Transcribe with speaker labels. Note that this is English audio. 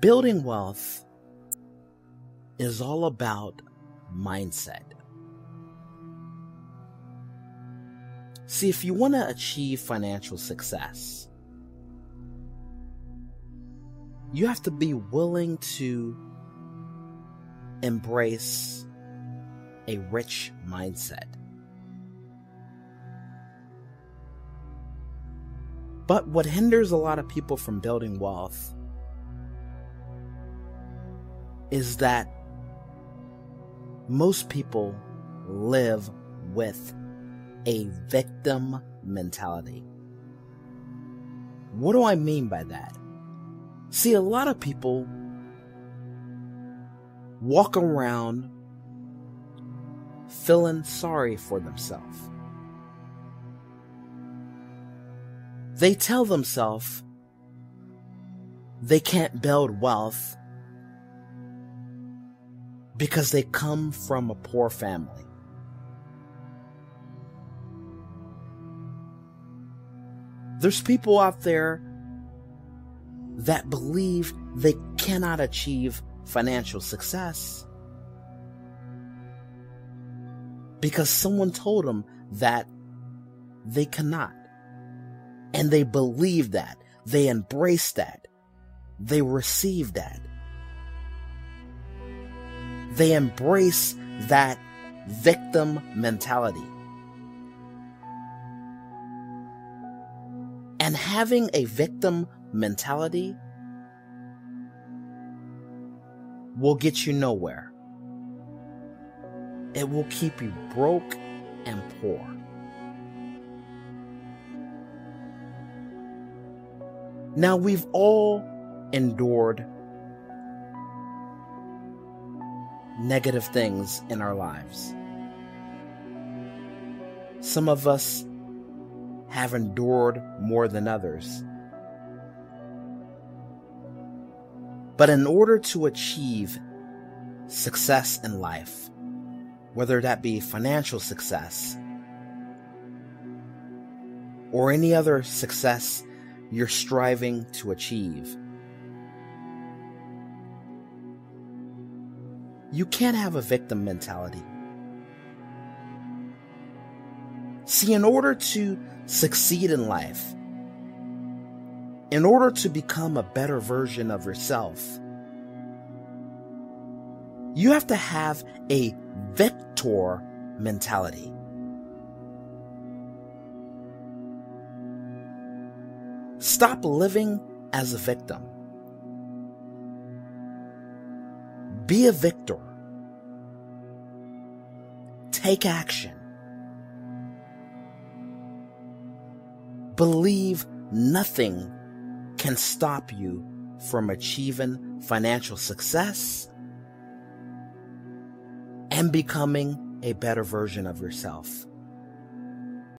Speaker 1: building wealth is all about mindset. See, if you want to achieve financial success, you have to be willing to embrace a rich mindset. But what hinders a lot of people from building wealth is that most people live with a victim mentality. What do I mean by that? See, a lot of people walk around feeling sorry for themselves. They tell themselves they can't build wealth because they come from a poor family. There's people out there that believe they cannot achieve financial success because someone told them that they cannot. And they believe that. They embrace that. They receive that. They embrace that victim mentality. And having a victim mentality will get you nowhere. It will keep you broke and poor. Now, we've all endured negative things in our lives. Some of us have endured more than others. But in order to achieve success in life, whether that be financial success or any other success you're striving to achieve, you can't have a victim mentality. See, in order to succeed in life, in order to become a better version of yourself, you have to have a victor mentality. Stop living as a victim. Be a victor. Take action. Believe nothing can stop you from achieving financial success and becoming a better version of yourself.